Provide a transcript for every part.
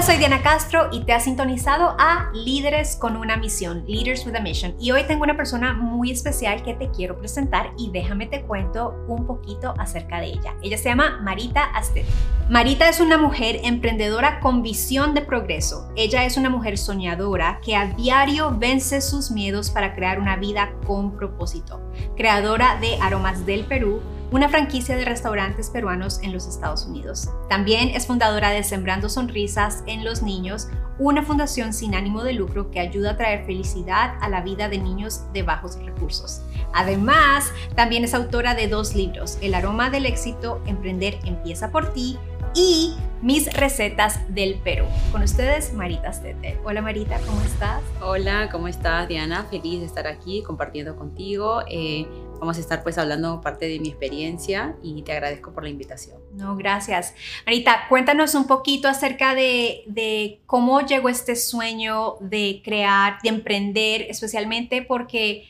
Hola, soy Diana Castro y te has sintonizado a Líderes con una misión, Leaders with a Mission. Y hoy tengo una persona muy especial que te quiero presentar y déjame te cuento un poquito acerca de ella. Ella se llama Marita Astet. Marita es una mujer emprendedora con visión de progreso. Ella es una mujer soñadora que a diario vence sus miedos para crear una vida con propósito. Creadora de Aromas del Perú, una franquicia de restaurantes peruanos en los Estados Unidos. También es fundadora de Sembrando Sonrisas en los Niños, una fundación sin ánimo de lucro que ayuda a traer felicidad a la vida de niños de bajos recursos. Además, también es autora de dos libros, El aroma del éxito, Emprender empieza por ti y mis recetas del Perú. Con ustedes, Marita Stete. Hola Marita, ¿cómo estás? Hola, ¿cómo estás Diana? Feliz de estar aquí compartiendo contigo. Eh, vamos a estar pues hablando parte de mi experiencia y te agradezco por la invitación. No, gracias. Marita, cuéntanos un poquito acerca de, de cómo llegó este sueño de crear, de emprender, especialmente porque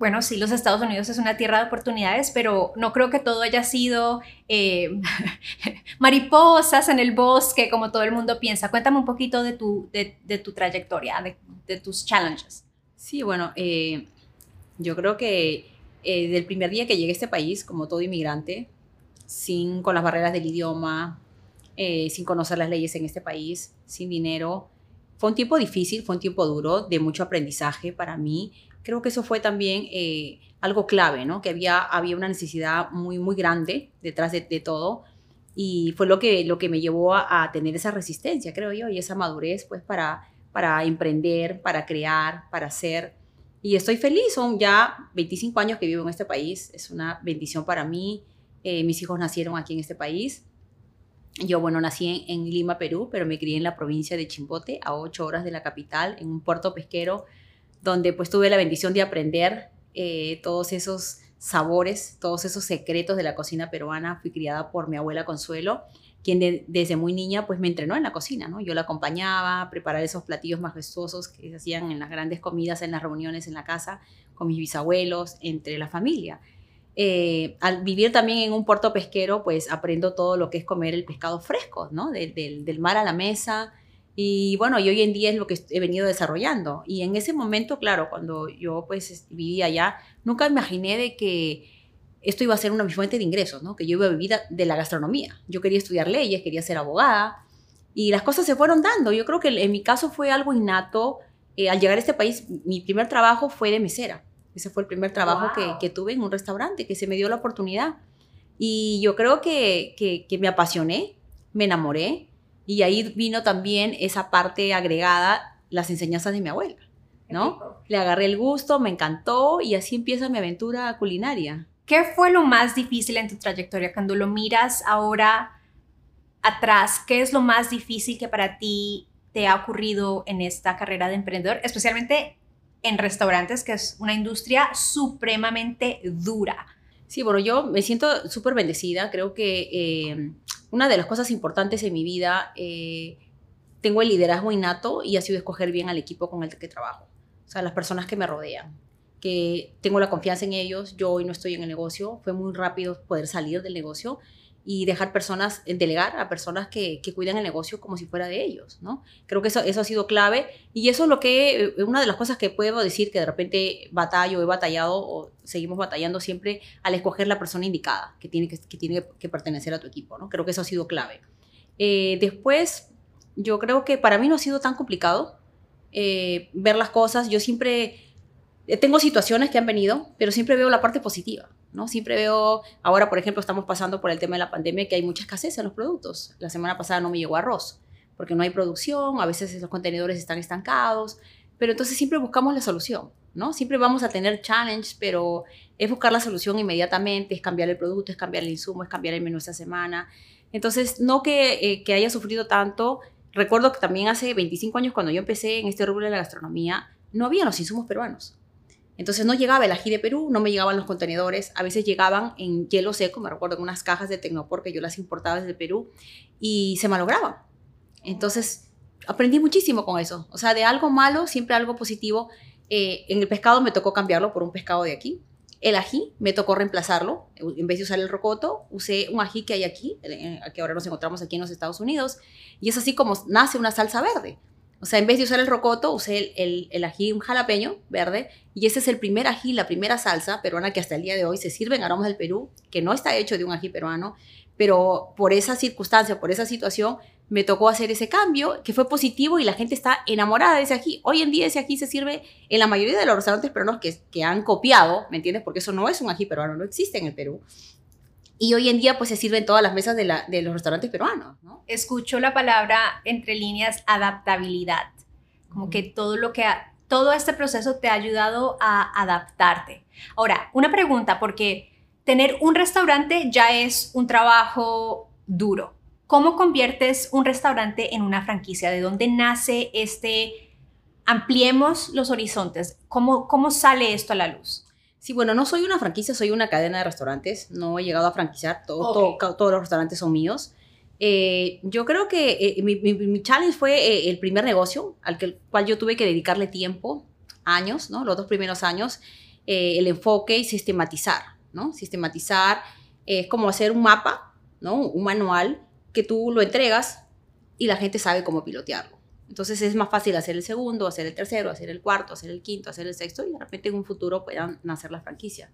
bueno, sí, los Estados Unidos es una tierra de oportunidades, pero no creo que todo haya sido eh, mariposas en el bosque, como todo el mundo piensa. Cuéntame un poquito de tu, de, tu trayectoria, de, tus challenges. Sí, bueno, eh, yo creo que eh, del primer día que llegué a este país, como todo inmigrante, sin, con las barreras del idioma, sin conocer las leyes en este país, sin dinero, fue un tiempo difícil, fue un tiempo duro, de mucho aprendizaje para mí creo que eso fue también eh, algo clave, ¿no? Que había, había una necesidad muy, muy grande detrás de, todo y fue lo que, lo que me llevó a, tener esa resistencia, creo yo, y esa madurez, pues, para, para emprender, para crear, para hacer. Y estoy feliz, son ya 25 años que vivo en este país, es una bendición para mí. Eh, mis hijos nacieron aquí en este país. Yo, bueno, nací en, Lima, Perú, pero me crié en la provincia de Chimbote, a 8 horas de la capital, en un puerto pesquero donde pues tuve la bendición de aprender eh, todos esos sabores, todos esos secretos de la cocina peruana. Fui criada por mi abuela Consuelo, quien desde muy niña pues me entrenó en la cocina, ¿no? Yo la acompañaba a preparar esos platillos majestuosos que se hacían en las grandes comidas, en las reuniones en la casa, con mis bisabuelos, entre la familia. Eh, al vivir también en un puerto pesquero, pues aprendo todo lo que es comer el pescado fresco, ¿no? del mar a la mesa, y bueno, y hoy en día es lo que he venido desarrollando. Y en ese momento, claro, cuando yo pues vivía allá, nunca imaginé de que esto iba a ser una fuente de ingresos, ¿no? Que yo iba a vivir de la gastronomía. Yo quería estudiar leyes, quería ser abogada. Y las cosas se fueron dando. Yo creo que en mi caso fue algo innato. Eh, al llegar a este país, mi primer trabajo fue de mesera. Ese fue el primer trabajo que, que, tuve en un restaurante, que se me dio la oportunidad. Y yo creo que, que, que me apasioné, me enamoré y ahí vino también esa parte agregada, las enseñanzas de mi abuela, ¿no? Le agarré el gusto, me encantó y así empieza mi aventura culinaria. ¿Qué fue lo más difícil en tu trayectoria cuando lo miras ahora atrás? ¿Qué es lo más difícil que para ti te ha ocurrido en esta carrera de emprendedor, especialmente en restaurantes, que es una industria supremamente dura? Sí, bueno, yo me siento súper bendecida. Creo que eh, una de las cosas importantes en mi vida, eh, tengo el liderazgo innato y ha sido escoger bien al equipo con el que trabajo. O sea, las personas que me rodean, que tengo la confianza en ellos. Yo hoy no estoy en el negocio, fue muy rápido poder salir del negocio y dejar personas, delegar a personas que, que, cuidan el negocio como si fuera de ellos, ¿no? Creo que eso, eso ha sido clave y eso es lo que, eh, una de las cosas que puedo decir que de repente batallo, he batallado o seguimos batallando siempre al escoger la persona indicada que tiene que, que tiene que pertenecer a tu equipo, ¿no? Creo que eso ha sido clave. Eh, después, yo creo que para mí no ha sido tan complicado eh, ver las cosas. Yo siempre tengo situaciones que han venido, pero siempre veo la parte positiva. ¿no? Siempre veo, ahora por ejemplo estamos pasando por el tema de la pandemia que hay mucha escasez en los productos. La semana pasada no me llegó arroz porque no hay producción, a veces esos contenedores están estancados, pero entonces siempre buscamos la solución, ¿no? Siempre vamos a tener challenge, pero es buscar la solución inmediatamente, es cambiar el producto, es cambiar el insumo, es cambiar el menú esta semana. Entonces, no que, eh, que haya sufrido tanto, recuerdo que también hace 25 años cuando yo empecé en este rubro de la gastronomía, no había los insumos peruanos. Entonces no llegaba el ají de Perú, no me llegaban los contenedores, a veces llegaban en hielo seco, me recuerdo en unas cajas de Tecnopor que yo las importaba desde Perú y se malograban. Entonces aprendí muchísimo con eso, o sea, de algo malo siempre algo positivo. Eh, en el pescado me tocó cambiarlo por un pescado de aquí, El ají me tocó reemplazarlo. En vez de usar el rocoto, usé un ají que hay aquí, que ahora nos encontramos aquí en los Estados Unidos. Y es así como nace una salsa verde. O sea, en vez de usar el rocoto, usé el, el, ají un jalapeño verde. Y ese es el primer ají, la primera salsa peruana que hasta el día de hoy se sirve en aromas del Perú, que no está hecho de un ají peruano. Pero por esa circunstancia, por esa situación, me tocó hacer ese cambio, que fue positivo y la gente está enamorada de ese ají. Hoy en día ese ají se sirve en la mayoría de los restaurantes peruanos que, que han copiado, ¿me entiendes? Porque eso no es un ají peruano, no existe en el Perú. Y hoy en día pues se sirve en todas las mesas de, la, de los restaurantes peruanos. ¿no? Escucho la palabra entre líneas adaptabilidad, como que todo lo que todo este proceso te ha ayudado a adaptarte. Ahora, una pregunta, porque tener un restaurante ya es un trabajo duro ¿Cómo conviertes un restaurante en una franquicia? ¿De dónde nace este, ampliemos los horizontes? ¿Cómo, cómo sale esto a la luz? Sí, bueno, no soy una franquicia, soy una cadena de restaurantes. No he llegado a franquiciar, todo, todos los restaurantes son míos. Eh, yo creo que eh, mi, challenge fue eh, el primer negocio al que, cual yo tuve que dedicarle tiempo, años, ¿no? Los dos primeros años, el enfoque y sistematizar, ¿no? Sistematizar es como hacer un mapa, ¿no? Un manual que tú lo entregas y la gente sabe cómo pilotearlo. Entonces es más fácil hacer el segundo, hacer el tercero, hacer el cuarto, hacer el quinto, hacer el sexto y de repente en un futuro puedan nacer las franquicias.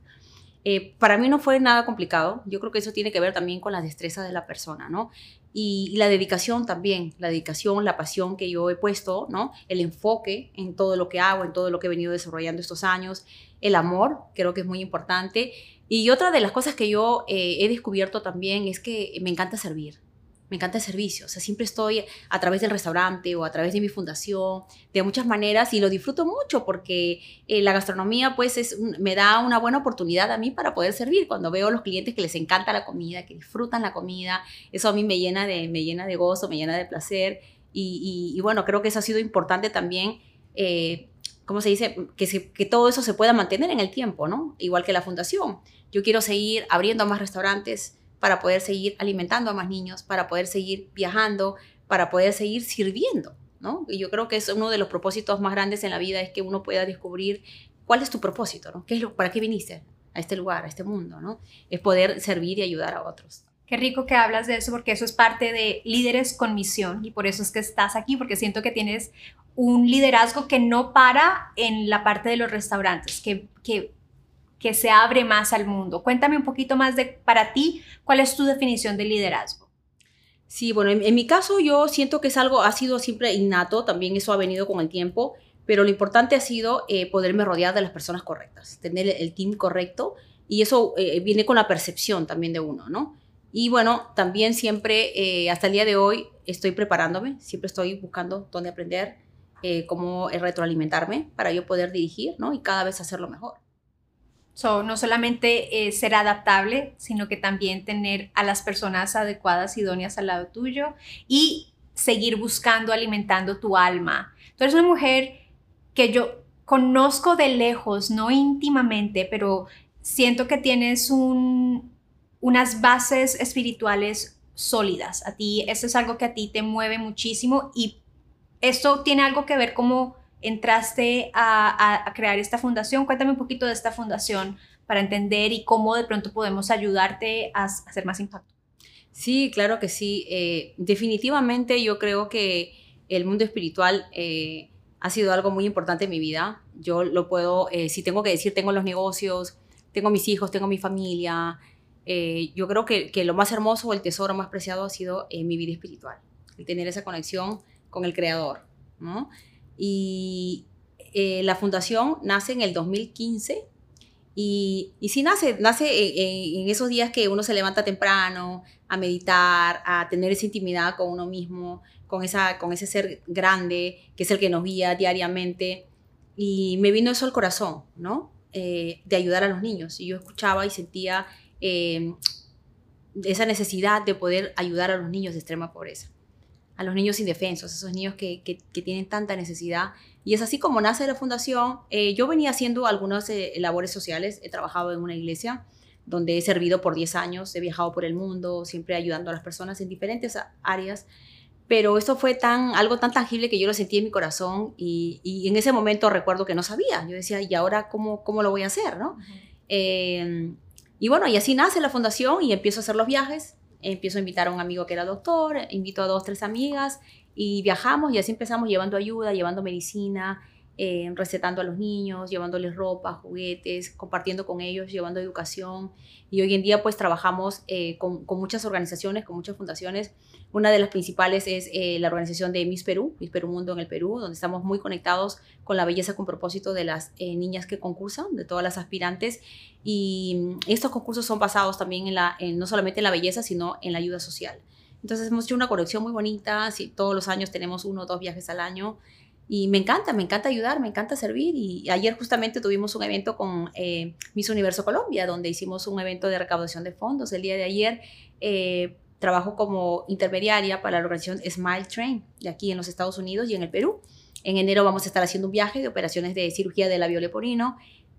Eh, para mí no fue nada complicado. Yo creo que eso tiene que ver también con la destreza de la persona, ¿no? Y, y, la dedicación también, la dedicación, la pasión que yo he puesto, ¿no? El enfoque en todo lo que hago, en todo lo que he venido desarrollando estos años, el amor, creo que es muy importante. Y otra de las cosas que yo eh, he descubierto también es que me encanta servir me encanta el servicio. O sea, siempre estoy a través del restaurante o a través de mi fundación, de muchas maneras, y lo disfruto mucho porque eh, la gastronomía, pues, es, me da una buena oportunidad a mí para poder servir. Cuando veo a los clientes que les encanta la comida, que disfrutan la comida, eso a mí me llena de, me llena de gozo, me llena de placer. Y, bueno, creo que eso ha sido importante también. Eh, ¿Cómo se dice? Que, que todo eso se pueda mantener en el tiempo, ¿no? Igual que la fundación. Yo quiero seguir abriendo más restaurantes, para poder seguir alimentando a más niños, para poder seguir viajando, para poder seguir sirviendo, ¿no? Y yo creo que es uno de los propósitos más grandes en la vida es que uno pueda descubrir cuál es tu propósito, ¿no? ¿Qué es lo, ¿Para qué viniste a este lugar, a este mundo, ¿no? Es poder servir y ayudar a otros. Qué rico que hablas de eso porque eso es parte de líderes con misión y por eso es que estás aquí porque siento que tienes un liderazgo que no para en la parte de los restaurantes, que, que que se abre más al mundo. Cuéntame un poquito más de, para ti, ¿cuál es tu definición de liderazgo? Sí, bueno, en, mi caso yo siento que es algo, ha sido siempre innato, también eso ha venido con el tiempo, pero lo importante ha sido eh, poderme rodear de las personas correctas, tener el team correcto y eso eh, viene con la percepción también de uno, ¿no? Y bueno, también siempre, eh, hasta el día de hoy, estoy preparándome, siempre estoy buscando dónde aprender, cómo retroalimentarme para yo poder dirigir, ¿no? Y cada vez hacerlo mejor. So, no solamente eh, ser adaptable, sino que también tener a las personas adecuadas, idóneas al lado tuyo y seguir buscando, alimentando tu alma. Tú eres una mujer que yo conozco de lejos, no íntimamente, pero siento que tienes unas bases espirituales sólidas. A ti, eso es algo que a ti te mueve muchísimo y esto tiene algo que ver como entraste a, crear esta fundación. Cuéntame un poquito de esta fundación para entender y cómo de pronto podemos ayudarte a, hacer más impacto. Sí, claro que sí. Eh, definitivamente yo creo que el mundo espiritual eh, ha sido algo muy importante en mi vida. Yo lo puedo, eh, si tengo que decir, tengo los negocios, tengo mis hijos, tengo mi familia. yo creo que, que, lo más hermoso el tesoro más preciado ha sido mi vida espiritual, el tener esa conexión con el Creador. ¿no? Y eh, la fundación nace en el 2015 y, y sí nace, nace en, esos días que uno se levanta temprano a meditar, a tener esa intimidad con uno mismo, con, esa, con ese ser grande que es el que nos guía diariamente. Y me vino eso al corazón, ¿no? Eh, de ayudar a los niños. Y yo escuchaba y sentía eh, esa necesidad de poder ayudar a los niños de extrema pobreza a los niños indefensos, esos niños que, tienen tanta necesidad. Y es así como nace la fundación. Eh, yo venía haciendo algunas eh, labores sociales, he trabajado en una iglesia donde he servido por 10 años, he viajado por el mundo, siempre ayudando a las personas en diferentes áreas, pero esto fue tan, algo tan tangible que yo lo sentí en mi corazón y, en ese momento recuerdo que no sabía, yo decía, ¿y ahora cómo, cómo lo voy a hacer? ¿no? Eh, y bueno, y así nace la fundación y empiezo a hacer los viajes. Empiezo a invitar a un amigo que era doctor, invito a dos, tres amigas y viajamos y así empezamos llevando ayuda, llevando medicina, eh, recetando a los niños, llevándoles ropa, juguetes, compartiendo con ellos, llevando educación. Y hoy en día pues trabajamos eh, con, muchas organizaciones, con muchas fundaciones. Una de las principales es eh, la organización de Miss Perú, Miss Perú Mundo en el Perú, donde estamos muy conectados con la belleza con propósito de las niñas que concursan, de todas las aspirantes. Y mm, estos concursos son basados también en la, no solamente en la belleza, sino en la ayuda social. Entonces hemos hecho una colección muy bonita, si todos los años tenemos uno o dos viajes al año y me encanta, me encanta ayudar, me encanta servir. Y ayer justamente tuvimos un evento con eh, Miss Universo Colombia, donde hicimos un evento de recaudación de fondos. El día de ayer eh, trabajo como intermediaria para la organización Smile Train, de aquí en los Estados Unidos y en el Perú. En enero vamos a estar haciendo un viaje de operaciones de cirugía de labio leporino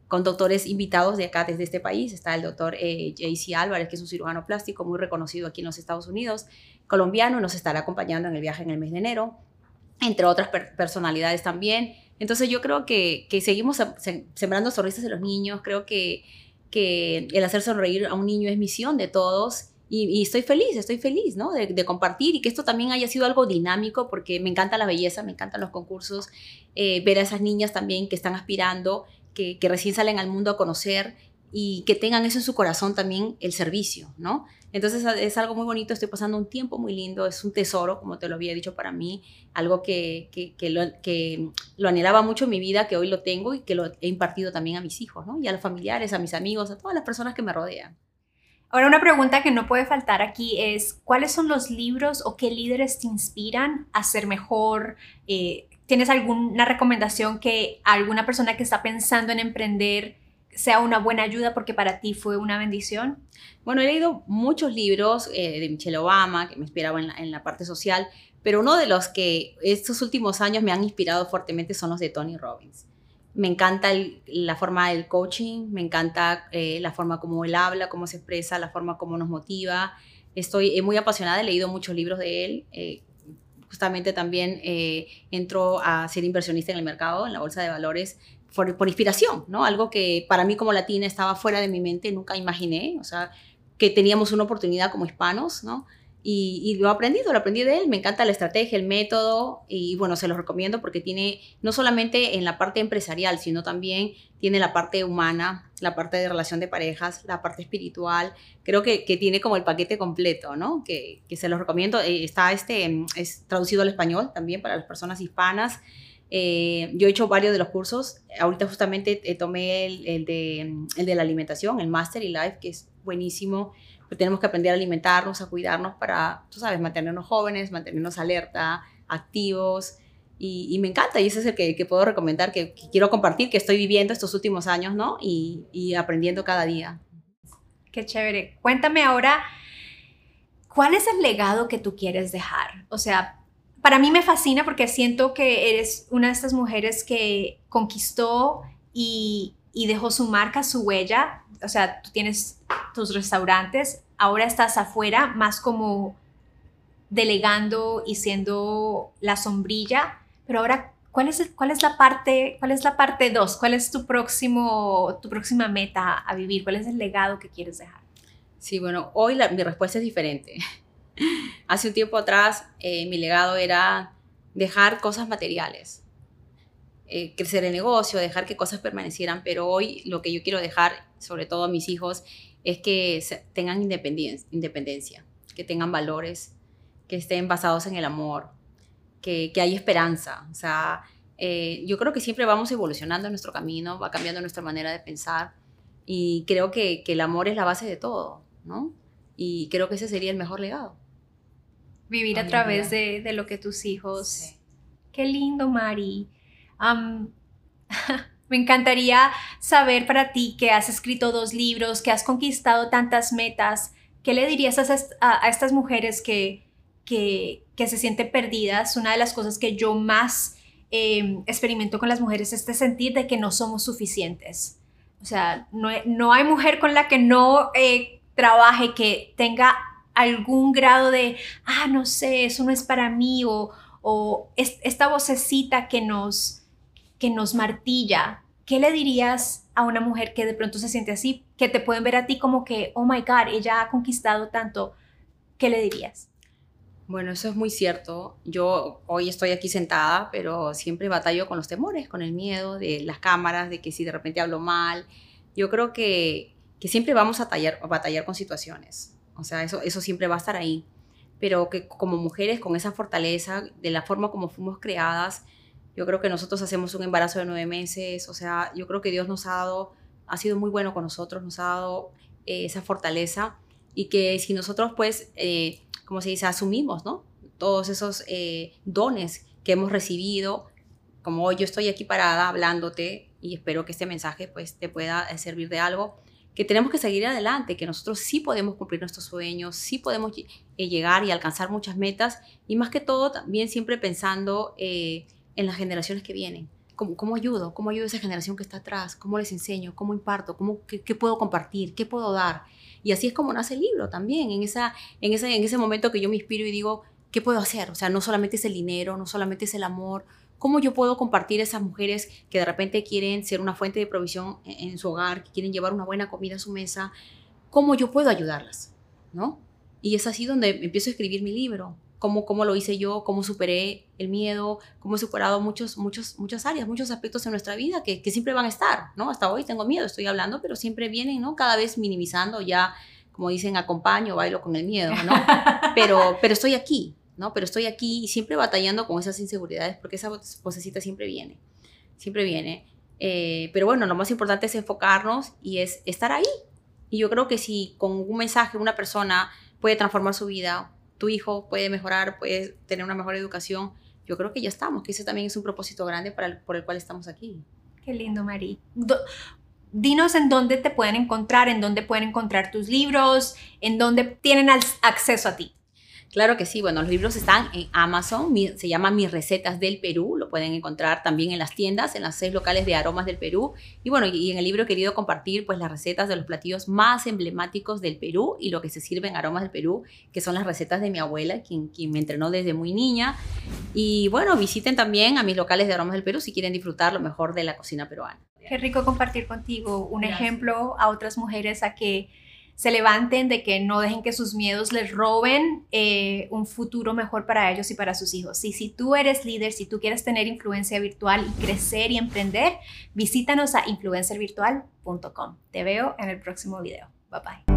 con doctores invitados de acá, desde este país. Está el doctor eh, JC Álvarez, que es un cirujano plástico muy reconocido aquí en los Estados Unidos, colombiano, nos estará acompañando en el viaje en el mes de enero entre otras personalidades también. Entonces yo creo que, que seguimos sembrando sonrisas en los niños, creo que, que el hacer sonreír a un niño es misión de todos y, estoy feliz, estoy feliz, ¿no? De, compartir y que esto también haya sido algo dinámico porque me encanta la belleza, me encantan los concursos, eh, ver a esas niñas también que están aspirando, que, recién salen al mundo a conocer y que tengan eso en su corazón también el servicio, ¿no? Entonces es algo muy bonito, estoy pasando un tiempo muy lindo, es un tesoro, como te lo había dicho para mí, algo que, que, lo, lo anhelaba mucho en mi vida, que hoy lo tengo y que lo he impartido también a mis hijos, ¿no? Y a los familiares, a mis amigos, a todas las personas que me rodean. Ahora una pregunta que no puede faltar aquí es, ¿cuáles son los libros o qué líderes te inspiran a ser mejor? Eh, ¿Tienes alguna recomendación que alguna persona que está pensando en emprender sea una buena ayuda porque para ti fue una bendición? Bueno, he leído muchos libros eh, de Michelle Obama que me inspiraban en la, parte social, pero uno de los que estos últimos años me han inspirado fuertemente son los de Tony Robbins. Me encanta la forma del coaching, me encanta eh, la forma como él habla, cómo se expresa, la forma como nos motiva. Estoy eh, muy apasionada, he leído muchos libros de él. justamente también entró a ser inversionista en el mercado, en la bolsa de valores, por, inspiración, ¿no? Algo que para mí como latina estaba fuera de mi mente, nunca imaginé, o sea, que teníamos una oportunidad como hispanos, ¿no? Y, lo he aprendido, lo aprendí de él, me encanta la estrategia, el método y bueno, se los recomiendo porque tiene no solamente en la parte empresarial, sino también tiene la parte humana, la parte de relación de parejas, la parte espiritual, creo que, que tiene como el paquete completo, ¿no? Que, que se los recomiendo, eh, está este, es traducido al español también para las personas hispanas eh, yo he hecho varios de los cursos. Ahorita justamente eh, tomé el, de, el de la alimentación, el Mastery Life, que es buenísimo. Pero tenemos que aprender a alimentarnos, a cuidarnos para, tú sabes, mantenernos jóvenes, mantenernos alerta, activos. Y, me encanta, y ese es el que, puedo recomendar, que, quiero compartir, que estoy viviendo estos últimos años, ¿no? Y, y aprendiendo cada día. Qué chévere. Cuéntame ahora, ¿cuál es el legado que tú quieres dejar? O sea, para mí me fascina porque siento que eres una de estas mujeres que conquistó y, dejó su marca, su huella. O sea, tú tienes tus restaurantes, ahora estás afuera más como delegando y siendo la sombrilla, pero ahora ¿cuál es, cuál es la parte, cuál es la parte 2? ¿Cuál es tu próximo tu próxima meta a vivir? ¿Cuál es el legado que quieres dejar? Sí, bueno, hoy mi respuesta es diferente. Hace un tiempo atrás eh, mi legado era dejar cosas materiales, eh, crecer el negocio, dejar que cosas permanecieran, pero hoy lo que yo quiero dejar, sobre todo a mis hijos, es que tengan independencia, independencia que tengan valores, que estén basados en el amor, que, que hay esperanza. O sea, eh, yo creo que siempre vamos evolucionando en nuestro camino, va cambiando nuestra manera de pensar y creo que, que el amor es la base de todo, ¿no? Y creo que ese sería el mejor legado vivir a través de, de, lo que tus hijos... Qué lindo, Mari. me encantaría saber para ti que has escrito dos libros, que has conquistado tantas metas. ¿Qué le dirías a, a, estas mujeres que, que, que, se sienten perdidas? Una de las cosas que yo más em, experimento con las mujeres es este sentir de que no somos suficientes. O sea, no, no hay mujer con la que no eh, trabaje que tenga algún grado de, ah, no sé, eso no es para mí, o, esta vocecita que nos, que nos martilla, ¿qué le dirías a una mujer que de pronto se siente así, que te pueden ver a ti como que, oh my God, ella ha conquistado tanto? ¿Qué le dirías? Bueno, eso es muy cierto. Yo hoy estoy aquí sentada, pero siempre batallo con los temores, con el miedo de las cámaras, de que si de repente hablo mal. Yo creo que, que siempre vamos a, a batallar con situaciones. O sea, eso, eso siempre va a estar ahí. Pero que como mujeres, con esa fortaleza, de la forma como fuimos creadas, yo creo que nosotros hacemos un embarazo de nueve meses. O sea, yo creo que Dios nos ha dado, ha sido muy bueno con nosotros, nos ha dado eh, esa fortaleza. Y que si nosotros, pues, eh, como se dice, asumimos, ¿no? Todos esos eh, dones que hemos recibido, como hoy yo estoy aquí parada hablándote y espero que este mensaje, pues, te pueda servir de algo que tenemos que seguir adelante, que nosotros sí podemos cumplir nuestros sueños, sí podemos eh, llegar y alcanzar muchas metas y más que todo también siempre pensando eh, en las generaciones que vienen. ¿Cómo, ¿Cómo, ayudo? ¿Cómo ayudo a esa generación que está atrás? ¿Cómo les enseño? ¿Cómo imparto? ¿Cómo, qué, qué, puedo compartir? ¿Qué puedo dar? Y así es como nace el libro también, en, esa, en, ese, en ese momento que yo me inspiro y digo, ¿qué puedo hacer? O sea, no solamente es el dinero, no solamente es el amor, ¿Cómo yo puedo compartir a esas mujeres que de repente quieren ser una fuente de provisión en, su hogar, que quieren llevar una buena comida a su mesa? ¿Cómo yo puedo ayudarlas? ¿No? Y es así donde empiezo a escribir mi libro. Cómo, cómo lo hice yo, cómo superé el miedo, cómo he superado muchos, muchos, muchas áreas, muchos aspectos en nuestra vida que, que siempre van a estar, ¿no? Hasta hoy tengo miedo, estoy hablando, pero siempre vienen, ¿no? Cada vez minimizando ya, como dicen, acompaño, bailo con el miedo, ¿no? Pero, pero estoy aquí, ¿no? Pero estoy aquí siempre batallando con esas inseguridades porque esa vocecita siempre viene, siempre viene. Eh, pero bueno, lo más importante es enfocarnos y es estar ahí. Y yo creo que si con un mensaje una persona puede transformar su vida, tu hijo puede mejorar, puede tener una mejor educación, yo creo que ya estamos, que ese también es un propósito grande para el, por el cual estamos aquí. Qué lindo, Mari. dinos en dónde te pueden encontrar, en dónde pueden encontrar tus libros, en dónde tienen acceso a ti. Claro que sí, bueno, los libros están en Amazon, se llama Mis Recetas del Perú, lo pueden encontrar también en las tiendas, en las seis locales de aromas del Perú. Y bueno, y en el libro he querido compartir pues las recetas de los platillos más emblemáticos del Perú y lo que se sirve en aromas del Perú, que son las recetas de mi abuela, quien, quien me entrenó desde muy niña. Y bueno, visiten también a mis locales de aromas del Perú si quieren disfrutar lo mejor de la cocina peruana. Qué rico compartir contigo un ejemplo a otras mujeres a que se levanten, de que no dejen que sus miedos les roben eh, un futuro mejor para ellos y para sus hijos. Y si tú eres líder, si tú quieres tener influencia virtual y crecer y emprender, visítanos a influencervirtual.com. Te veo en el próximo video. Bye bye.